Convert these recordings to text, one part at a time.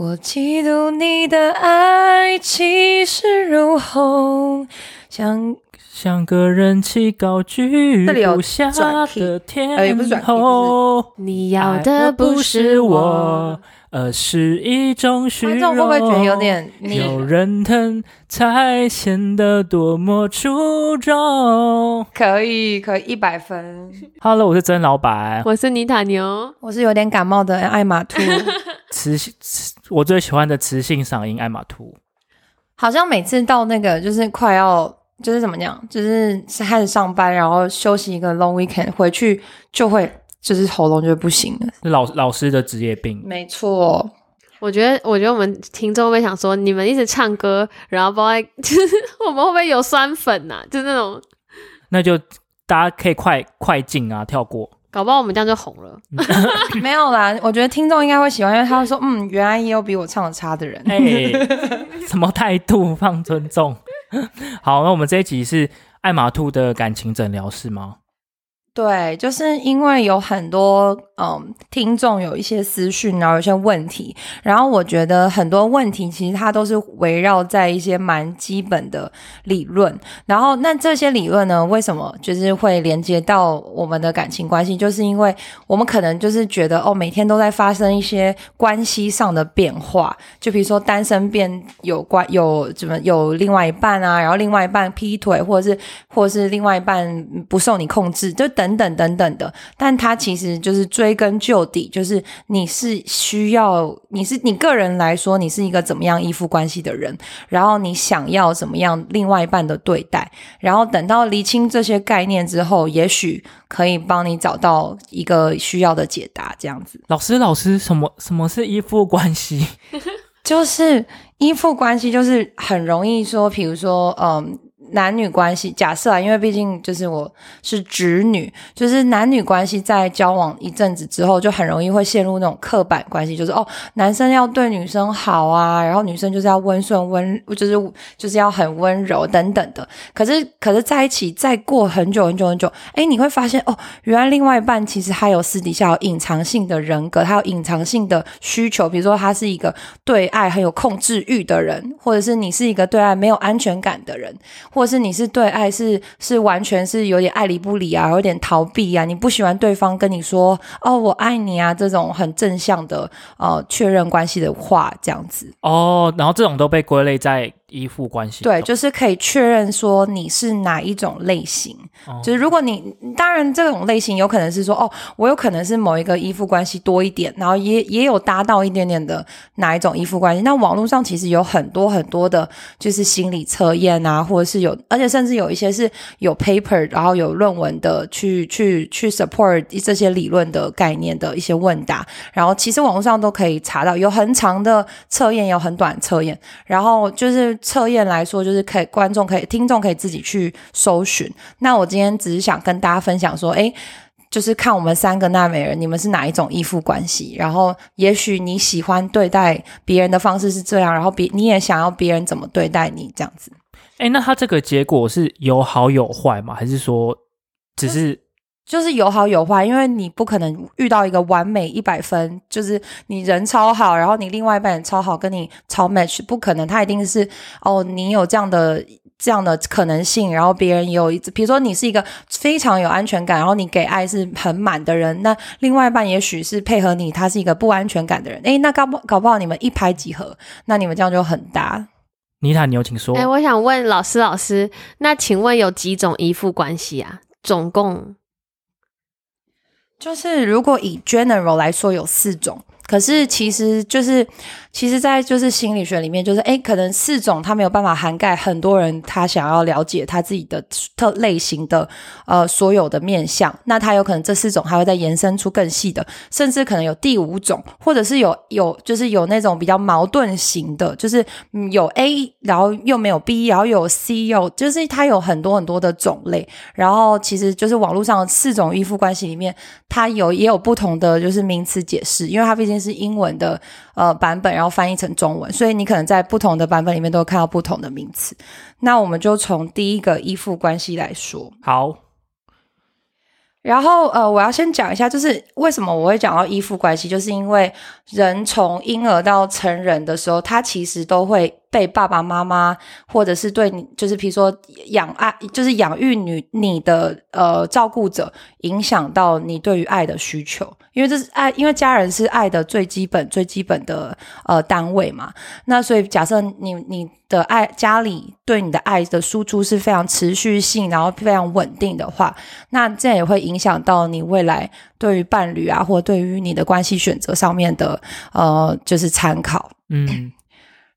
我嫉妒你的爱气势如虹，像像个人气高居不下的天后。你要的不是我，，而是一种虚观荣。众会不会觉得有点 有？人疼才显得多么出众可以，可以一百分。？Hello，我是曾老板。我是妮塔牛。我是有点感冒的艾玛兔，磁性，磁我最喜欢的磁性嗓音艾玛兔。好像每次到那个就是快要就是怎么讲，就是开始上班，然后休息一个 long weekend，回去就会就是喉咙就不行了。老老师的职业病。没错，我觉得，我觉得我们听众会想说，你们一直唱歌，然后不知道在，就 是我们会不会有酸粉呐、就那种，那就大家可以快快进啊，跳过。搞不好我们这样就红了。没有啦。我觉得听众应该会喜欢，因为他会说，嗯，原来也有比我唱的差的人。哎、什么态度？放尊重。好，那我们这一集是艾玛兔的感情诊疗室吗？对，就是因为有很多嗯听众有一些私讯，然后有一些问题，然后我觉得很多问题其实它都是围绕在一些蛮基本的理论，然后那这些理论呢，为什么就是会连接到我们的感情关系？就是因为我们可能就是觉得哦，每天都在发生一些关系上的变化，就比如说单身变有关有怎么有另外一半啊，然后另外一半劈腿，或者是或者是另外一半不受你控制，就等等等等的。但它其实就是最追根究底，就是你是需要，你是你个人来说，你是一个怎么样依附关系的人，然后你想要怎么样另外一半的对待，然后等到厘清这些概念之后，也许可以帮你找到一个需要的解答，这样子。老师，老师，什么什么是依附关系？就是依附关系，就是很容易说，比如说，嗯。男女关系，假设啊，因为毕竟就是我是直女，就是男女关系在交往一阵子之后，就很容易会陷入那种刻板关系，就是哦，男生要对女生好啊，然后女生就是要温顺温，就是就是要很温柔等等的。可是可是在一起再过很久很久很久，哎，你会发现哦，原来另外一半其实他有私底下有隐藏性的人格，他有隐藏性的需求，比如说他是一个对爱很有控制欲的人，或者是你是一个对爱没有安全感的人，或是你是对爱是是完全是有点爱理不理啊，有点逃避啊，你不喜欢对方跟你说哦我爱你啊这种很正向的呃确认关系的话，这样子。哦，然后这种都被归类在依附关系。对，就是可以确认说你是哪一种类型。哦就是如果你当然这种类型有可能是说哦，我有可能是某一个依附关系多一点，然后也也有搭到一点点的哪一种依附关系。那网络上其实有很多很多的，就是心理测验啊，或者是有，而且甚至有一些是有 paper，然后有论文的去去去 support 这些理论的概念的一些问答。然后其实网络上都可以查到，有很长的测验，有很短测验。然后就是测验来说，就是可以观众可以听众可以自己去搜寻。那我今天只是想跟大家分享说，诶，就是看我们三个娜美人，你们是哪一种依附关系？然后也许你喜欢对待别人的方式是这样，然后别你也想要别人怎么对待你这样子。哎，那他这个结果是有好有坏吗？还是说只是就是有好有坏，因为你不可能遇到一个完美一百分，就是你人超好，然后你另外一半人超好，跟你超 match，不可能，他一定是哦，你有这样的这样的可能性，然后别人也有一，比如说你是一个非常有安全感，然后你给爱是很满的人，那另外一半也许是配合你，他是一个不安全感的人，诶，那搞不搞不好你们一拍即合，那你们这样就很搭。妮塔，你有请说。哎、我想问老师，老师，那请问有几种依附关系啊？总共就是如果以 general 来说有四种，可是其实就是其实，在就是心理学里面，就是诶，可能四种它没有办法涵盖很多人他想要了解他自己的特类型的呃所有的面相，那他有可能这四种还会再延伸出更细的，甚至可能有第五种，或者是有有就是有那种比较矛盾型的，就是有 A，然后又没有 B，然后有 C，有就是它有很多很多的种类，然后其实就是网络上的四种依附关系里面，它有也有不同的就是名词解释，因为它毕竟是英文的呃版本，然后翻译成中文，所以你可能在不同的版本里面都会看到不同的名词。那我们就从第一个依附关系来说，好，然后呃，我要先讲一下，就是为什么我会讲到依附关系，就是因为人从婴儿到成人的时候，他其实都会被爸爸妈妈或者是对你，就是比如说养爱，就是养育你你的呃照顾者，影响到你对于爱的需求，因为这是爱，因为家人是爱的最基本、最基本的呃单位嘛。那所以假设你你的爱家里对你的爱的输出是非常持续性，然后非常稳定的话，那这样也会影响到你未来对于伴侣啊，或对于你的关系选择上面的呃，就是参考。嗯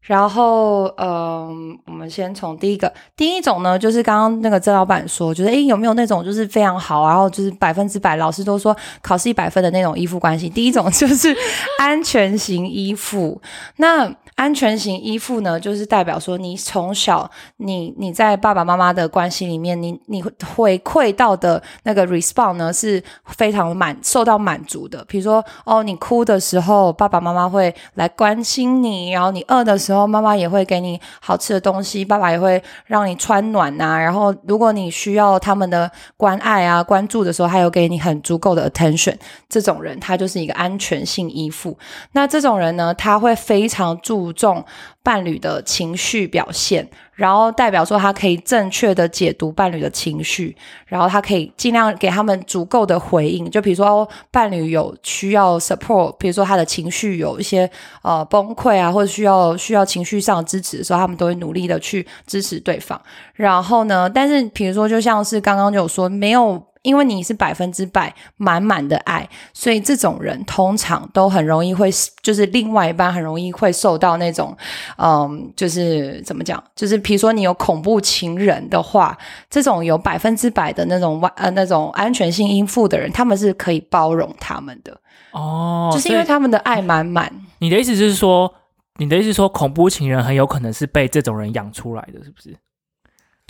然后，嗯，我们先从第一个，第一种呢，就是刚刚那个曾老板说，觉得诶，有没有那种就是非常好，然后就是百分之百，老师都说考试一百分的那种依附关系？第一种 就是安全型依附。那安全型依附呢，就是代表说你从小你你在爸爸妈妈的关系里面，你你会回馈到的那个 response 呢是非常满受到满足的。比如说，哦，你哭的时候，爸爸妈妈会来关心你；然后你饿的时候，妈妈也会给你好吃的东西，爸爸也会让你穿暖呐、然后，如果你需要他们的关爱啊、关注的时候，还有给你很足够的 attention。这种人，他就是一个安全性依附。那这种人呢，他会非常注重伴侣的情绪表现，然后代表说他可以正确的解读伴侣的情绪，然后他可以尽量给他们足够的回应。就比如说、伴侣有需要 support，比如说他的情绪有一些呃崩溃啊，或者需要需要情绪上的支持的时候，他们都会努力的去支持对方。然后呢，但是比如说，就像是刚刚就有说，没有。因为你是百分之百满满的爱，所以这种人通常都很容易会，就是另外一半很容易会受到那种，嗯，就是怎么讲，就是比如说你有恐怖情人的话，这种有百分之百的那种呃那种安全性依附的人，他们是可以包容他们的，哦，就是因为他们的爱满满。你的意思就是说，你的意思是说，恐怖情人很有可能是被这种人养出来的，是不是？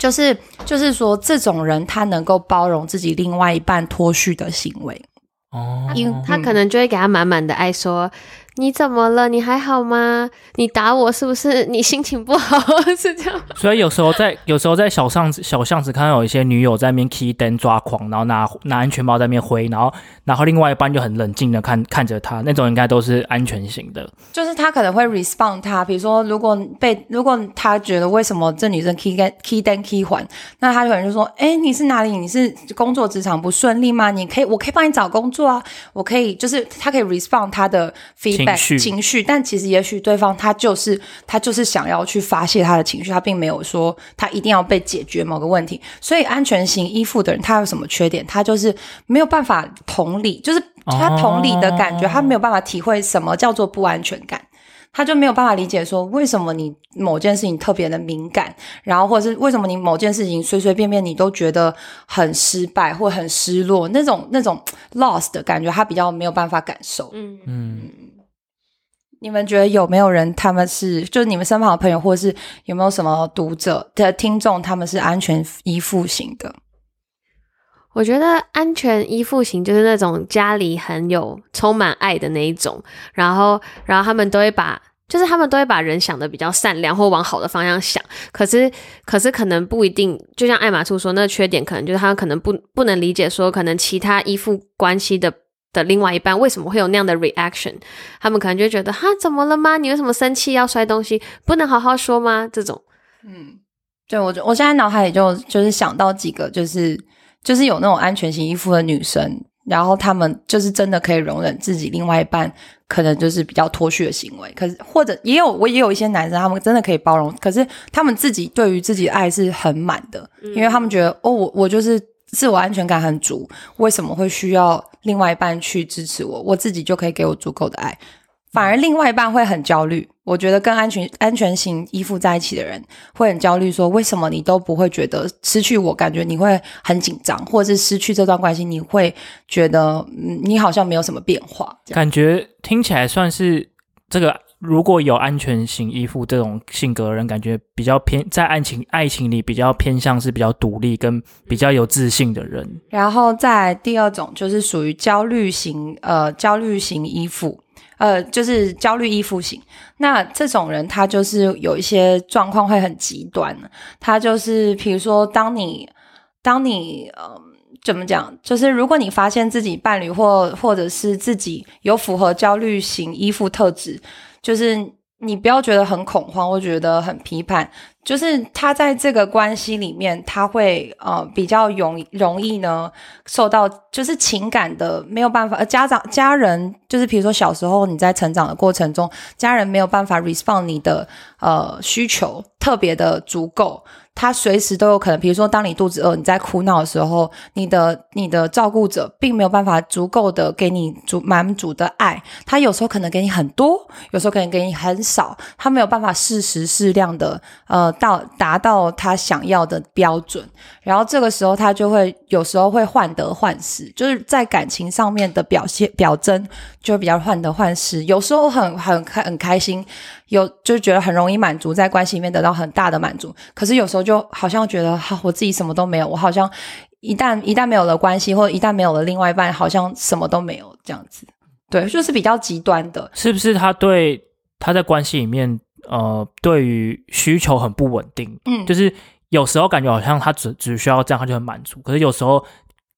就是就是说，这种人他能够包容自己另外一半脱序的行为，哦，因他可能就会给他满满的爱，说：“你怎么了？你还好吗？你打我是不是？你心情不好？是这样？所以有时候在有时候在小巷子小巷子看到有一些女友在那边 key 灯抓狂，然后拿拿安全帽在那边挥，然后然后另外一半就很冷静的看看着他，那种应该都是安全型的。就是他可能会 respond 他，比如说，如果被如果他觉得为什么这女生 key 跟 key 单 key 环，那他可能就说，哎，你是哪里？你是工作职场不顺利吗？你可以，我可以帮你找工作啊，我可以，就是他可以 respond 他的 feedback 情绪情绪，但其实也许对方他就是他就是想要去发泄他的情绪，他并没有说他一定要被解决某个问题。所以安全型依附的人，他有什么缺点？他就是没有办法同理，就是他同理的感觉，哦他没有办法体会什么叫做不安全感。他就没有办法理解说，为什么你某件事情特别的敏感，然后或者是为什么你某件事情随随便便你都觉得很失败或很失落，那种那种 lost 的感觉，他比较没有办法感受。嗯，嗯，你们觉得有没有人他们是，就是你们身旁的朋友，或者是有没有什么读者的听众，他们是安全依附型的？我觉得安全依附型就是那种家里很有充满爱的那一种，然后，然后他们都会把，就是他们都会把人想的比较善良或往好的方向想，可是，可是可能不一定，就像艾玛兔说，那缺点可能就是他可能不不能理解说，可能其他依附关系的。的另外一半为什么会有那样的 reaction？他们可能就觉得哈，怎么了吗？你为什么生气要摔东西？不能好好说吗？这种，嗯，对我我现在脑海里就就是想到几个，就是就是有那种安全型依附的女生，然后她们就是真的可以容忍自己另外一半可能就是比较脱序的行为，可是或者也有我也有一些男生，他们真的可以包容，可是他们自己对于自己的爱是很满的，因为他们觉得哦，我我就是自我安全感很足，为什么会需要另外一半去支持我？我自己就可以给我足够的爱。反而另外一半会很焦虑，我觉得跟安全安全型依附在一起的人会很焦虑，说为什么你都不会觉得失去我，感觉你会很紧张，或者是失去这段关系，你会觉得嗯，你好像没有什么变化。感觉听起来算是这个。如果有安全型依附这种性格的人，感觉比较偏在爱情爱情里比较偏向是比较独立跟比较有自信的人。然后在第二种就是属于焦虑型，呃，焦虑型依附，呃，就是焦虑依附型。那这种人他就是有一些状况会很极端，他就是比如说，当你当你嗯、怎么讲？就是如果你发现自己伴侣或或者是自己有符合焦虑型依附特质，就是你不要觉得很恐慌，或觉得很批判。就是他在这个关系里面，他会呃比较容容易呢受到就是情感的没有办法，呃家长家人就是比如说小时候你在成长的过程中，家人没有办法 respond 你的呃需求特别的足够。他随时都有可能，比如说，当你肚子饿、你在哭闹的时候，你的你的照顾者并没有办法足够的给你足满足的爱，他有时候可能给你很多，有时候可能给你很少，他没有办法适时适量的呃到达到他想要的标准，然后这个时候他就会有时候会患得患失，就是在感情上面的表现表征就比较患得患失，有时候很很开很开心。有就觉得很容易满足，在关系里面得到很大的满足，可是有时候就好像觉得，哈，我自己什么都没有，我好像一旦一旦没有了关系，或者一旦没有了另外一半，好像什么都没有这样子。对，就是比较极端的，是不是？他对他在关系里面，呃，对于需求很不稳定，嗯，就是有时候感觉好像他只只需要这样，他就很满足，可是有时候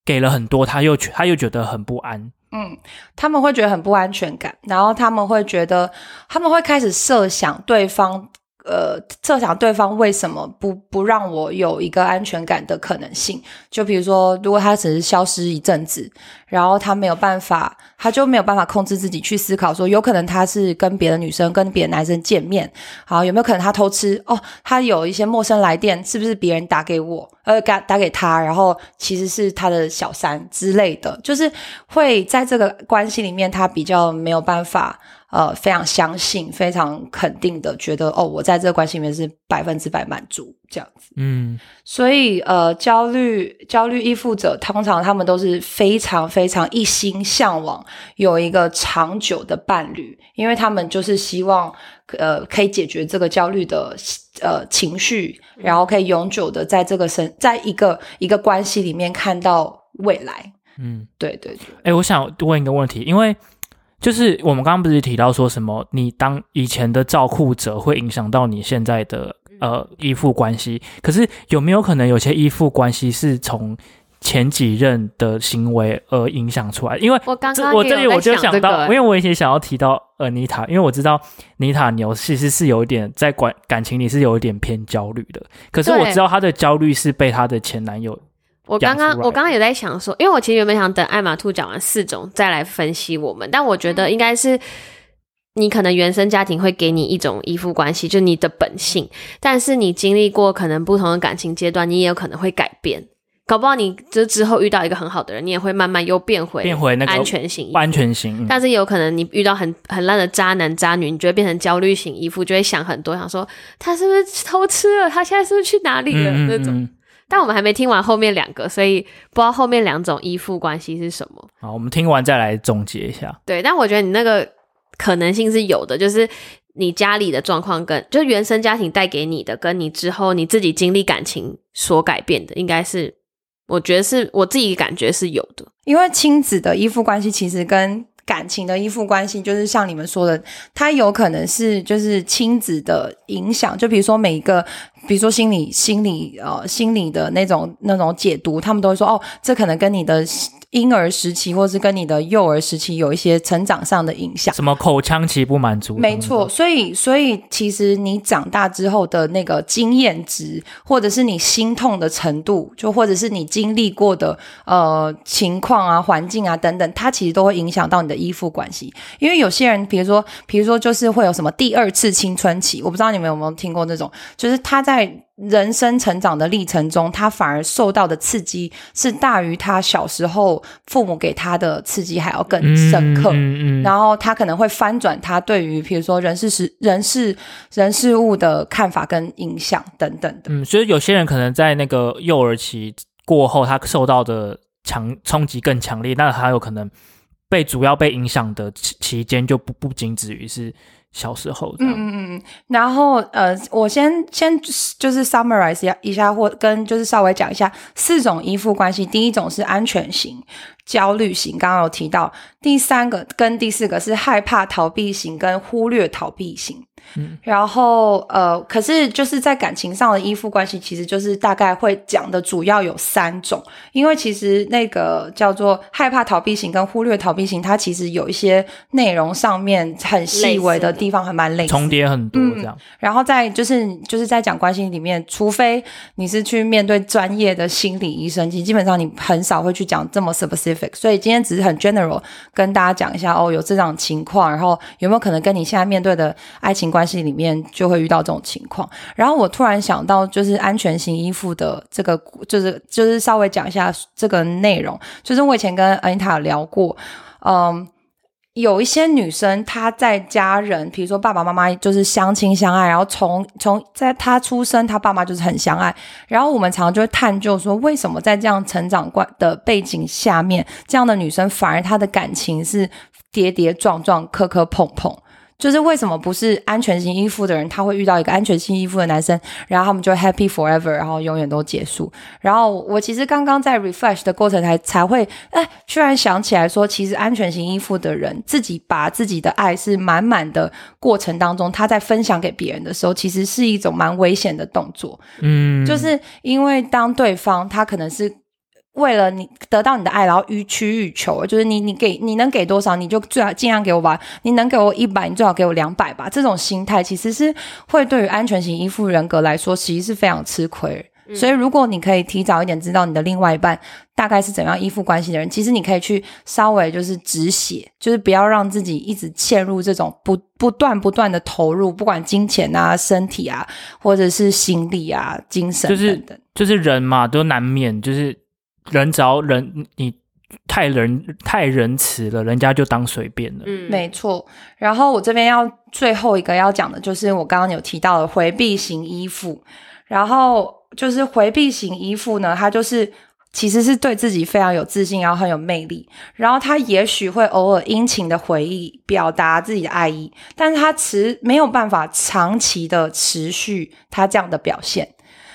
给了很多，他又他又觉得很不安。嗯，他们会觉得很不安全感，然后他们会觉得，他们会开始设想对方。呃，设想对方为什么不不让我有一个安全感的可能性？就比如说，如果他只是消失一阵子，然后他没有办法，他就没有办法控制自己去思考，说有可能他是跟别的女生、跟别的男生见面，好有没有可能他偷吃？哦，他有一些陌生来电，是不是别人打给我？呃，打打给他，然后其实是他的小三之类的，就是会在这个关系里面，他比较没有办法。呃，非常相信，非常肯定的觉得，哦，我在这个关系里面是百分之百满足这样子。嗯，所以呃，焦虑焦虑依附者通常他们都是非常非常一心向往有一个长久的伴侣，因为他们就是希望呃可以解决这个焦虑的呃情绪，然后可以永久的在这个生在一个一个关系里面看到未来。嗯，对对对。哎，我想问一个问题，因为。就是我们刚刚不是提到说什么，你当以前的照顾者会影响到你现在的呃依附关系，可是有没有可能有些依附关系是从前几任的行为而影响出来？因为我刚刚我这里我就想到，因为我以前想要提到呃妮塔，因为我知道妮塔牛其实是有一点在感感情里是有一点偏焦虑的，可是我知道她的焦虑是被她的前男友。我刚刚我刚刚也在想说，因为我其实原本想等艾玛兔讲完四种再来分析我们，但我觉得应该是你可能原生家庭会给你一种依附关系，就是你的本性，但是你经历过可能不同的感情阶段，你也有可能会改变，搞不好你这之后遇到一个很好的人，你也会慢慢又变回变回那个安全型安全型，但是有可能你遇到很很烂的渣男渣女，你就会变成焦虑型依附，就会想很多，想说他是不是偷吃了，他现在是不是去哪里了？那种。但我们还没听完后面两个，所以不知道后面两种依附关系是什么。好，我们听完再来总结一下。对，但我觉得你那个可能性是有的，就是你家里的状况跟就原生家庭带给你的，跟你之后你自己经历感情所改变的，应该是我觉得是我自己感觉是有的。因为亲子的依附关系其实跟感情的依附关系，就是像你们说的，它有可能是就是亲子的影响，就比如说每一个。比如说心理、心理呃、心理的那种那种解读，他们都会说哦，这可能跟你的婴儿时期，或是跟你的幼儿时期有一些成长上的影响。什么口腔期不满足？没错，所以所以其实你长大之后的那个经验值，或者是你心痛的程度，就或者是你经历过的呃情况啊、环境啊等等，它其实都会影响到你的依附关系。因为有些人，比如说，比如说就是会有什么第二次青春期，我不知道你们有没有听过那种，就是他在。在人生成长的历程中，他反而受到的刺激是大于他小时候父母给他的刺激还要更深刻。然后他可能会翻转他对于，比如说人事事人事人事物的看法跟影响等等的。嗯，所以有些人可能在那个幼儿期过后，他受到的强冲击更强烈，那他有可能被主要被影响的期期间就不不仅止于是。小时候，嗯嗯嗯，然后呃，我先先就是 summarize 一下一下，或跟就是稍微讲一下四种依附关系。第一种是安全型、焦虑型，刚刚有提到。第三个跟第四个是害怕逃避型跟忽略逃避型。嗯然后呃，可是就是在感情上的依附关系，其实就是大概会讲的主要有三种，因为其实那个叫做害怕逃避型跟忽略逃避型，它其实有一些内容上面很细微的地方还蛮类似的重叠很多嗯这样。然后在就是就是在讲关系里面，除非你是去面对专业的心理医生，其实基本上你很少会去讲这么 specific。所以今天只是很 general 跟大家讲一下哦，有这种情况，然后有没有可能跟你现在面对的爱情关系里面就会遇到这种情况。然后我突然想到，就是安全型依附的这个，就是就是稍微讲一下这个内容，就是我以前跟恩塔聊过，嗯。有一些女生，她在家人，比如说爸爸妈妈就是相亲相爱，然后从从在她出生，她爸妈就是很相爱，然后我们常常就会探究说，为什么在这样成长观的背景下面，这样的女生反而她的感情是跌跌撞撞、磕磕碰碰。就是为什么不是安全型依附的人，他会遇到一个安全性依附的男生，然后他们就 happy forever，然后永远都结束。然后我其实刚刚在 refresh 的过程才才会，哎，居然想起来说，其实安全型依附的人自己把自己的爱是满满的过程当中，他在分享给别人的时候，其实是一种蛮危险的动作。嗯，就是因为当对方他可能是为了你得到你的爱，然后予取予求，就是你你给你能给多少，你就最好尽量给我吧。你能给我一百，你最好给我两百吧。这种心态其实是会对于安全型依附人格来说，其实是非常吃亏。所以，如果你可以提早一点知道你的另外一半大概是怎样依附关系的人，其实你可以去稍微就是止血，就是不要让自己一直陷入这种不不断不断的投入，不管金钱啊、身体啊，或者是心理啊、精神就是。就是人嘛，都难免就是人只要人你太仁太仁慈了，人家就当随便了。嗯，没错，然后我这边要最后一个要讲的就是我刚刚有提到的回避型依附，然后就是回避型依附呢，他就是其实是对自己非常有自信，然后很有魅力，然后他也许会偶尔殷勤的回忆表达自己的爱意，但是他持没有办法长期的持续他这样的表现。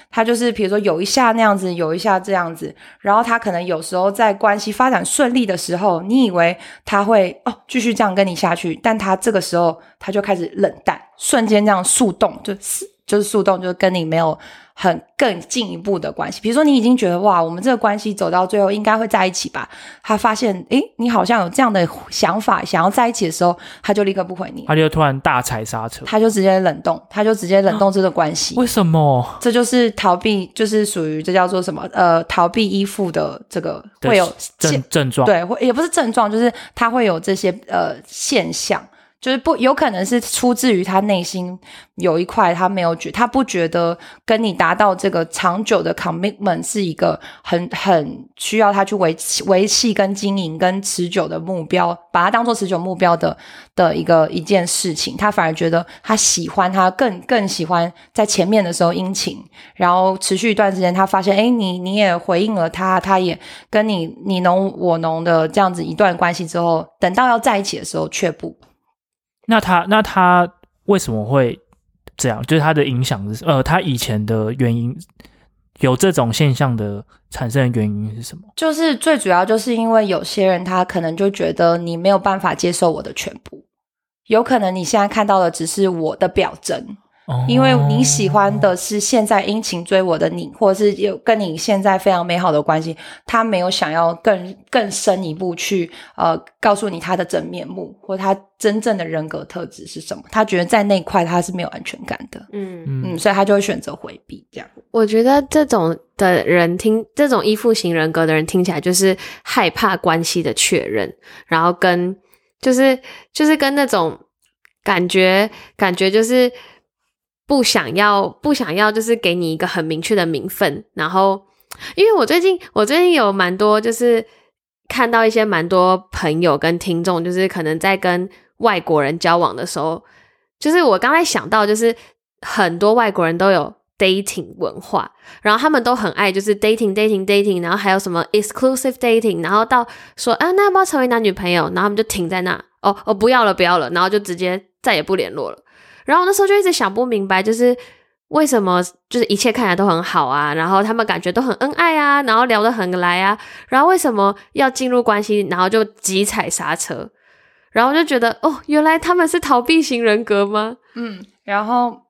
他就是比如说有一下那样子，有一下这样子，然后他可能有时候在关系发展顺利的时候，你以为他会哦继续这样跟你下去，但他这个时候他就开始冷淡，瞬间这样速冻，就是就是速冻，就是跟你没有很更进一步的关系。比如说你已经觉得哇，我们这个关系走到最后应该会在一起吧，他发现诶你好像有这样的想法，想要在一起的时候，他就立刻不回你，他就突然大踩刹车，他就直接冷冻，他就直接冷冻这个关系。为什么？这就是逃避，就是属于这叫做什么？呃，逃避依附的这个的会有症症状？对，会也不是症状，就是他会有这些呃现象，就是不有可能是出自于他内心有一块他没有觉，他不觉得跟你达到这个长久的 commitment 是一个很很需要他去维维系跟经营跟持久的目标，把它当做持久目标的的一个一件事情，他反而觉得他喜欢他更更喜欢在前面的时候殷勤，然后持续一段时间，他发现哎你你也回应了他，他也跟你你侬我侬的这样子一段关系之后，等到要在一起的时候却不。那他那他为什么会这样？就是他的影响是呃，他以前的原因有这种现象的产生的原因是什么？就是最主要就是因为有些人他可能就觉得你没有办法接受我的全部，有可能你现在看到的只是我的表征，哦因为你喜欢的是现在殷勤追我的你，或者是有跟你现在非常美好的关系，他没有想要更更深一步去呃告诉你他的真面目，或他真正的人格特质是什么，他觉得在那一块他是没有安全感的，嗯，嗯嗯，所以他就会选择回避这样。我觉得这种的人听这种依附型人格的人听起来就是害怕关系的确认，然后跟就是就是跟那种感觉感觉就是不想要不想要就是给你一个很明确的名分，然后因为我最近我最近有蛮多就是看到一些蛮多朋友跟听众，就是可能在跟外国人交往的时候，就是我刚才想到就是很多外国人都有。dating 文化，然后他们都很爱就是 dating dating dating，然后还有什么 exclusive dating，然后到说啊那要不要成为男女朋友，然后他们就停在那，哦哦不要了不要了，然后就直接再也不联络了。然后那时候就一直想不明白，就是为什么就是一切看起来都很好啊，然后他们感觉都很恩爱啊，然后聊得很来啊，然后为什么要进入关系，然后就急踩刹车？然后就觉得哦，原来他们是逃避型人格吗？嗯，然后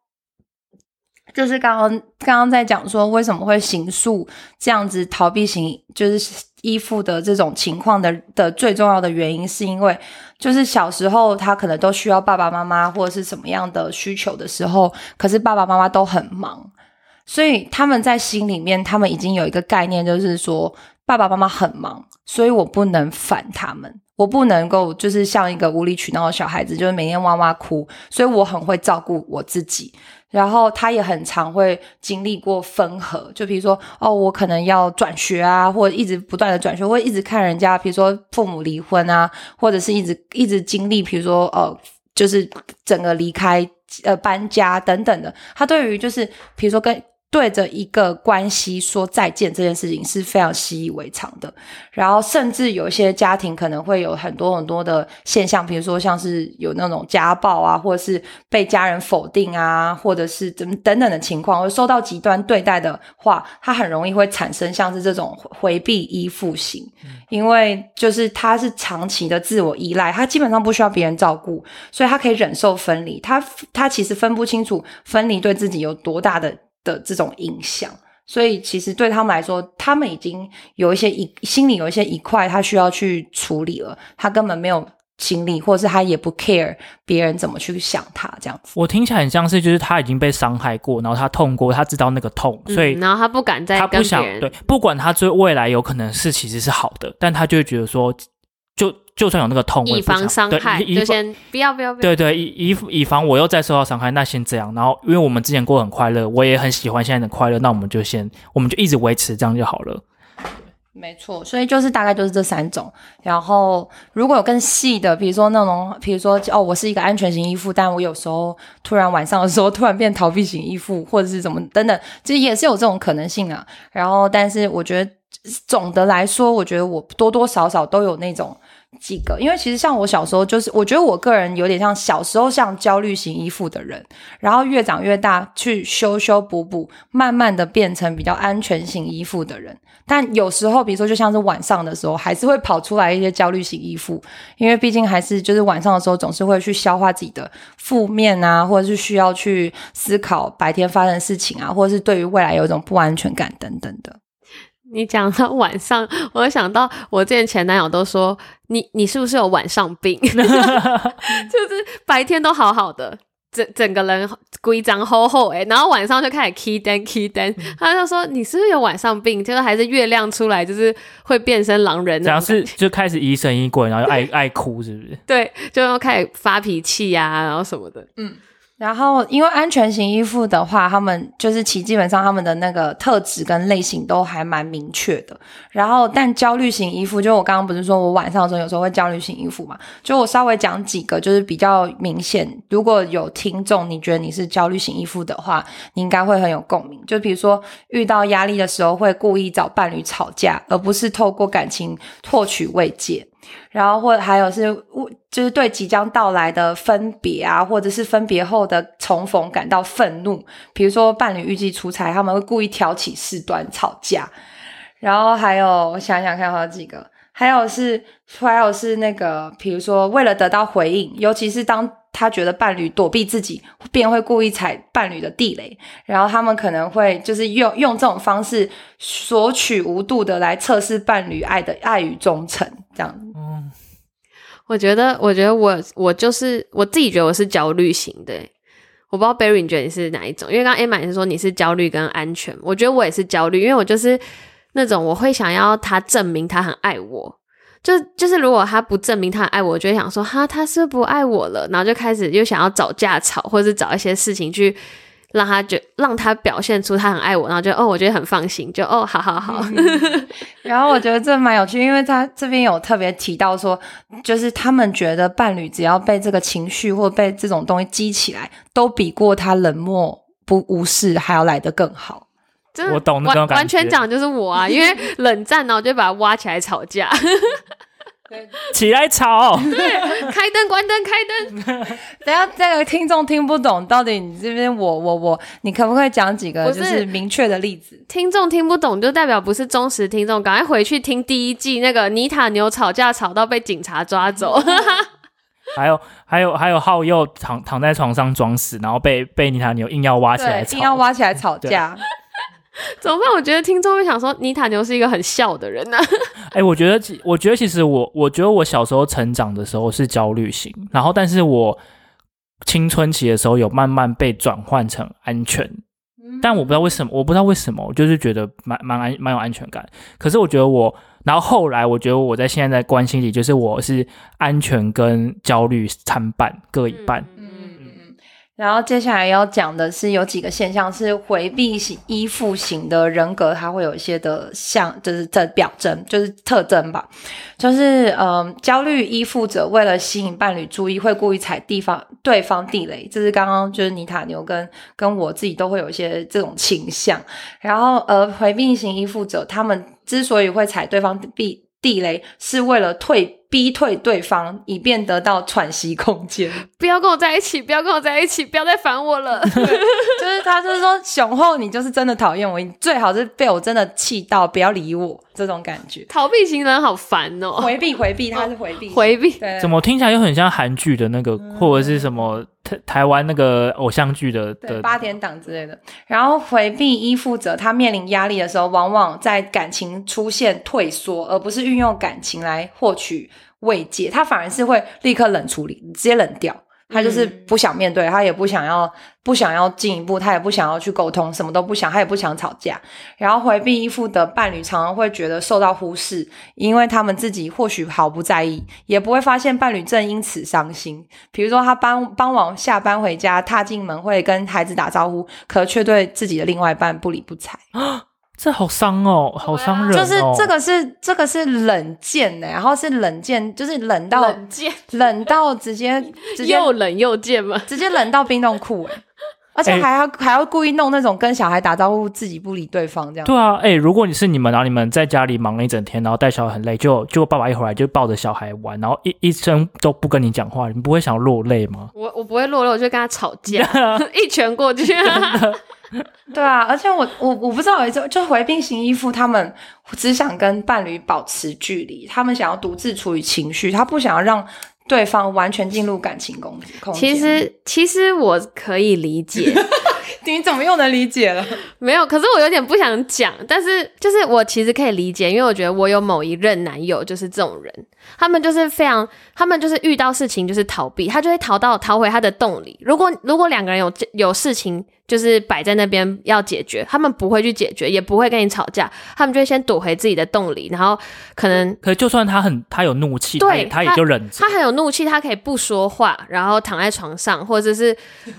就是刚刚刚刚在讲说为什么会形塑这样子逃避型就是依附的这种情况的的最重要的原因，是因为就是小时候他可能都需要爸爸妈妈或者是什么样的需求的时候，可是爸爸妈妈都很忙，所以他们在心里面他们已经有一个概念，就是说爸爸妈妈很忙，所以我不能烦他们。我不能够就是像一个无理取闹的小孩子，就是每天哇哇哭，所以我很会照顾我自己。然后他也很常会经历过分合，就比如说哦，我可能要转学啊，或者一直不断的转学，或一直看人家，比如说父母离婚啊，或者是一直一直经历，比如说呃，就是整个离开呃搬家等等的。他对于就是比如说跟。对着一个关系说再见这件事情是非常习以为常的，然后甚至有一些家庭可能会有很多很多的现象，比如说像是有那种家暴啊，或者是被家人否定啊，或者是等等等的情况，或受到极端对待的话，他很容易会产生像是这种回避依附型，因为就是他是长期的自我依赖，他基本上不需要别人照顾，所以他可以忍受分离，他他其实分不清楚分离对自己有多大的。的这种影响，所以其实对他们来说，他们已经有一些一心里有一些一块，他需要去处理了。他根本没有精力，或者是他也不 care 别人怎么去想他这样子。我听起来很像是，就是他已经被伤害过，然后他痛过，他知道那个痛，所以然后他不敢再他不想对，不管他最未来有可能是其实是好的，但他就会觉得说。就就算有那个痛，以防伤害，就先不要不要。对对，以以以防我又再受到伤害，那先这样。然后，因为我们之前过很快乐，我也很喜欢现在的快乐，那我们就先，我们就一直维持这样就好了。没错，所以就是大概就是这三种。然后，如果有更细的，比如说那种，比如说哦，我是一个安全型依附，但我有时候突然晚上的时候突然变逃避型依附，或者是怎么等等，其实也是有这种可能性啊。然后，但是我觉得总的来说，我觉得我多多少少都有那种。几个，因为其实像我小时候，就是我觉得我个人有点像小时候像焦虑型依附的人，然后越长越大，去修修补补，慢慢的变成比较安全型依附的人。但有时候，比如说就像是晚上的时候，还是会跑出来一些焦虑型依附，因为毕竟还是就是晚上的时候，总是会去消化自己的负面啊，或者是需要去思考白天发生的事情啊，或者是对于未来有一种不安全感等等的。你讲到 晚上，我想到我之前前男友都说你你是不是有晚上病？就是白天都好好的，整整个人规张厚厚哎，然后晚上就开始 key 灯 key 灯，他就说你是不是有晚上病？就是还是月亮出来就是会变身狼人，只要是就开始疑神疑鬼，然后爱 爱哭，是不是？对，就要开始发脾气呀，然后什么的，嗯。然后，因为安全型依附的话，他们就是其基本上他们的那个特质跟类型都还蛮明确的。然后，但焦虑型依附，就我刚刚不是说我晚上的时候有时候会焦虑型依附嘛？就我稍微讲几个，就是比较明显。如果有听众你觉得你是焦虑型依附的话，你应该会很有共鸣。就比如说遇到压力的时候，会故意找伴侣吵架，而不是透过感情获取慰藉。然后或者还有是，就是对即将到来的分别啊，或者是分别后的重逢感到愤怒。比如说伴侣预计出差，他们会故意挑起事端吵架。然后还有我想想看，还有几个，还有是还有是那个，比如说为了得到回应，尤其是当。他觉得伴侣躲避自己，便会故意踩伴侣的地雷，然后他们可能会就是用用这种方式索取无度的来测试伴侣爱的爱与忠诚，这样。嗯，我觉得，我觉得我我就是我自己觉得我是焦虑型的，我不知道 Barry 你觉得你是哪一种？因为刚刚 Emma 是说你是焦虑跟安全，我觉得我也是焦虑，因为我就是那种我会想要他证明他很爱我。就就是，如果他不证明他爱我，就会想说哈，他是不爱我了，然后就开始又想要找架吵，或者是找一些事情去让他觉让他表现出他很爱我，然后就哦，我觉得很放心，就哦，好好好。然后我觉得这蛮有趣，因为他这边有特别提到说，就是他们觉得伴侣只要被这个情绪或被这种东西激起来，都比过他冷漠不无视还要来得更好。我懂那种感觉，完全讲就是我啊，因为冷战呢，我就把它挖起来吵架，起来吵，对，开灯关灯开灯。等下这个听众听不懂，到底你这边我我我，你可不可以讲几个就是明确的例子？听众听不懂就代表不是忠实听众，赶快回去听第一季那个妮塔牛吵架吵到被警察抓走。还有还有还有浩佑躺躺在床上装死，然后被被妮塔牛硬要挖起来，吵，硬要挖起来吵架。怎么办？我觉得听众会想说，妮塔牛是一个很笑的人呢、啊 哎、我觉得其我觉得其实我我觉得我小时候成长的时候是焦虑型，然后但是我青春期的时候有慢慢被转换成安全，但我不知道为什么，我不知道为什么，我就是觉得蛮蛮安蛮有安全感。可是我觉得我，然后后来我觉得我在现在在关心里，就是我是安全跟焦虑参半各一半。然后接下来要讲的是有几个现象是回避型依附型的人格，它会有一些的像，就是这表征，就是特征吧。就是嗯，焦虑依附者为了吸引伴侣注意，会故意踩地方对方地雷。这是刚刚就是尼塔牛跟跟我自己都会有一些这种倾向。然后呃，回避型依附者，他们之所以会踩对方地地雷，是为了退逼退对方，以便得到喘息空间。不要跟我在一起，不要跟我在一起，不要再烦我了。就是他就是说，雄厚你就是真的讨厌我，你最好是被我真的气到，不要理我这种感觉。逃避型人好烦哦，回避回避，他是回避回避。怎么听起来又很像韩剧的那个，或者是什么台台湾那个偶像剧的对的八点档之类的。然后回避依附者，他面临压力的时候，往往在感情出现退缩，而不是运用感情来获取慰藉，他反而是会立刻冷处理，直接冷掉。他就是不想面对，他也不想要，不想要进一步，他也不想要去沟通，什么都不想，他也不想吵架。然后回避依附的伴侣常常会觉得受到忽视，因为他们自己或许毫不在意，也不会发现伴侣正因此伤心。比如说，他傍傍晚下班回家，踏进门会跟孩子打招呼，可却对自己的另外一半不理不睬。这好伤哦，好伤人哦。就是这个是这个是冷箭的，然后是冷箭，就是冷到冷箭，冷到直接 直接又冷又贱嘛。直接冷到冰冻库哎，而且哎还要、还要故意弄那种跟小孩打招呼自己不理对方这样。对啊，哎、如果你是你们，然后你们在家里忙了一整天，然后带小孩很累，就就爸爸一回来就抱着小孩玩，然后一一声都不跟你讲话，你不会想落泪吗？我我不会落泪，我就跟他吵架，一拳过去。对啊，而且我我我不知道，就就回避型依附，他们只想跟伴侣保持距离，他们想要独自处理情绪，他不想要让对方完全进入感情空空间。其实其实我可以理解，你怎么又能理解了？没有，可是我有点不想讲，但是就是我其实可以理解，因为我觉得我有某一任男友就是这种人，他们就是非常，他们就是遇到事情就是逃避，他就会逃到逃回他的洞里。如果如果两个人有有事情就是摆在那边要解决，他们不会去解决，也不会跟你吵架，他们就会先躲回自己的洞里，然后可能可就算他很他有怒气，他对也他也就忍着他。很有怒气，他可以不说话，然后躺在床上，或者是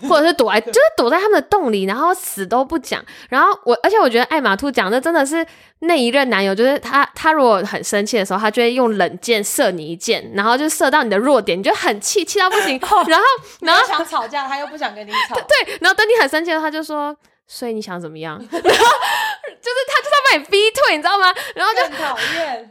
或者是躲在，就是躲在他们的洞里，然后死都不讲。然后我，而且我觉得艾玛兔讲的真的是那一任男友，就是他，他如果很生气的时候，他就会用冷箭射你一箭，然后就射到你的弱点，你就很气，气到不行。然后，然后想吵架，他又不想跟你吵。对，然后等你很生气的时候，他就说。所以你想怎么样？然后就是他就是要把你逼退，你知道吗？然后就更讨厌。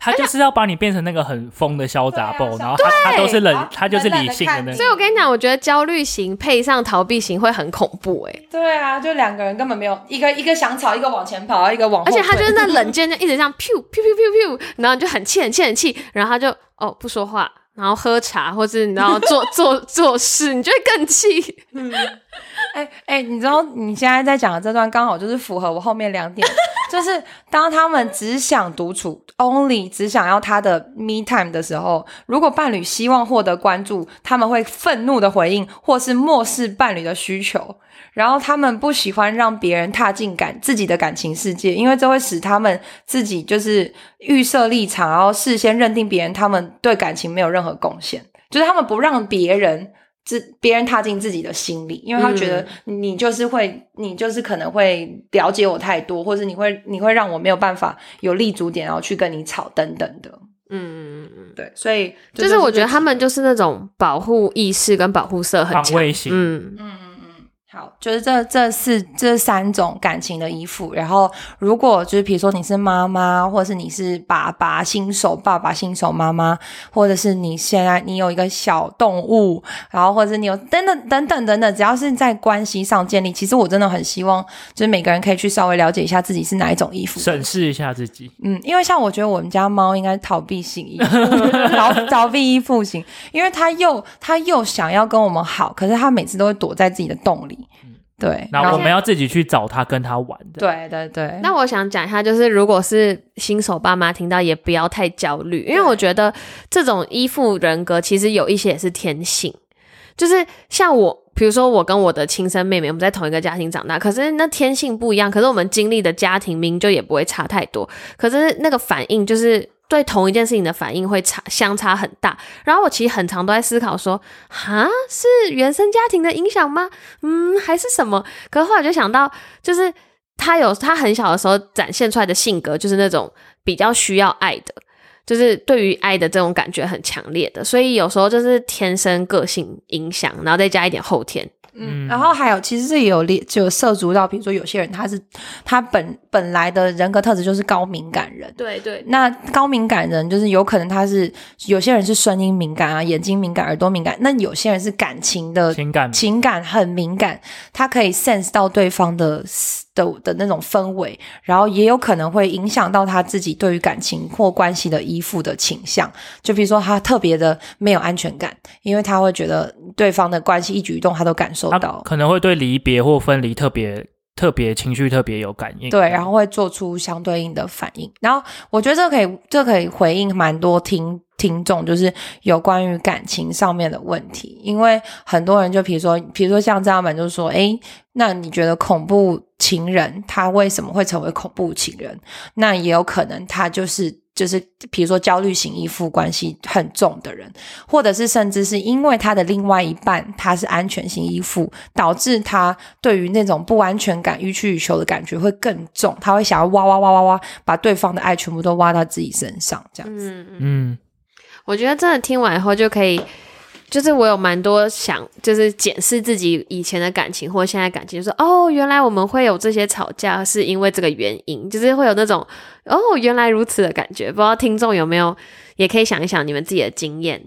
他就是要把你变成那个很疯的潇洒 boy，然后他他都是冷，他就是理性的那。所以我跟你讲，我觉得焦虑型配上逃避型会很恐怖哎、对啊，就两个人根本没有一个一个想吵，一个往前跑，一个往。而且他就是那 冷箭，就一直这样 pew pew pew pew pew，然后就很气很气很气，然后他就哦不说话，然后喝茶或是然后做 做做事，你就会更气。哎哎，你知道你现在在讲的这段刚好就是符合我后面两点，就是当他们只想独处，only 只想要他的 me time 的时候，如果伴侣希望获得关注，他们会愤怒的回应，或是漠视伴侣的需求。然后他们不喜欢让别人踏进感自己的感情世界，因为这会使他们自己就是预设立场，然后事先认定别人他们对感情没有任何贡献，就是他们不让别人自别人踏进自己的心里，因为他觉得你就是会，你就是可能会了解我太多，或者你会你会让我没有办法有立足点，然后去跟你吵等等的。嗯嗯嗯，对，所以这就是我觉得他们就是那种保护意识跟保护色很强。防卫型嗯，嗯嗯嗯，好，就是这这四这三种感情的依附。然后，如果就是比如说你是妈妈，或者是你是爸爸新手爸爸、新手妈妈，或者是你现在你有一个小动物，然后或者是你有等等等等等等，只要是在关系上建立，其实我真的很希望，就是每个人可以去稍微了解一下自己是哪一种依附，审视一下自己。嗯，因为像我觉得我们家猫应该逃避型依附，逃逃避依附型，因为它又它又想要跟我们好，可是它每次都会躲在自己的洞里。对，然后我们要自己去找他，跟他玩的。对对对。那我想讲一下，就是如果是新手爸妈听到，也不要太焦虑，因为我觉得这种依附人格其实有一些也是天性，就是像我，比如说我跟我的亲生妹妹，我们在同一个家庭长大，可是那天性不一样，可是我们经历的家庭名就也不会差太多，可是那个反应就是。对同一件事情的反应会差相差很大，然后我其实很常都在思考说，哈，是原生家庭的影响吗？嗯，还是什么？可是后来就想到，就是他有他很小的时候展现出来的性格，就是那种比较需要爱的，就是对于爱的这种感觉很强烈的，所以有时候就是天生个性影响，然后再加一点后天。嗯，然后还有，其实这也有列，就涉足到，比如说有些人他是他本本来的人格特质就是高敏感人，对对。那高敏感人就是有可能他是有些人是声音敏感啊，眼睛敏感，耳朵敏感。那有些人是感情的情感情感很敏感，他可以 sense 到对方的的的那种氛围，然后也有可能会影响到他自己对于感情或关系的依附的倾向。就比如说他特别的没有安全感，因为他会觉得对方的关系一举一动他都感受。到可能会对离别或分离特别特别情绪特别有感应，对，然后会做出相对应的反应。然后我觉得这可以，这可以回应蛮多听听众，就是有关于感情上面的问题。因为很多人就比如说，比如说像这样们，就是说，哎，那你觉得恐怖情人他为什么会成为恐怖情人？那也有可能他就是。就是，比如说焦虑型依附关系很重的人，或者是甚至是因为他的另外一半他是安全型依附，导致他对于那种不安全感、欲取欲求的感觉会更重，他会想要挖挖挖挖挖，把对方的爱全部都挖到自己身上，这样子。嗯，我觉得真的听完以后就可以。就是我有蛮多想，就是检视自己以前的感情或现在感情，就说哦，原来我们会有这些吵架，是因为这个原因，就是会有那种哦，原来如此的感觉。不知道听众有没有，也可以想一想你们自己的经验。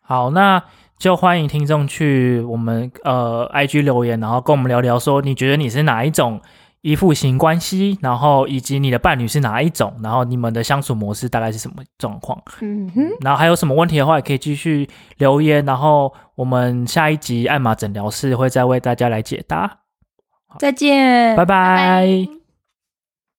好，那就欢迎听众去我们呃 IG 留言，然后跟我们聊聊，说你觉得你是哪一种。依附型关系，然后以及你的伴侣是哪一种，然后你们的相处模式大概是什么状况？嗯哼，然后还有什么问题的话，也可以继续留言，然后我们下一集艾玛诊疗室会再为大家来解答。再见，拜拜。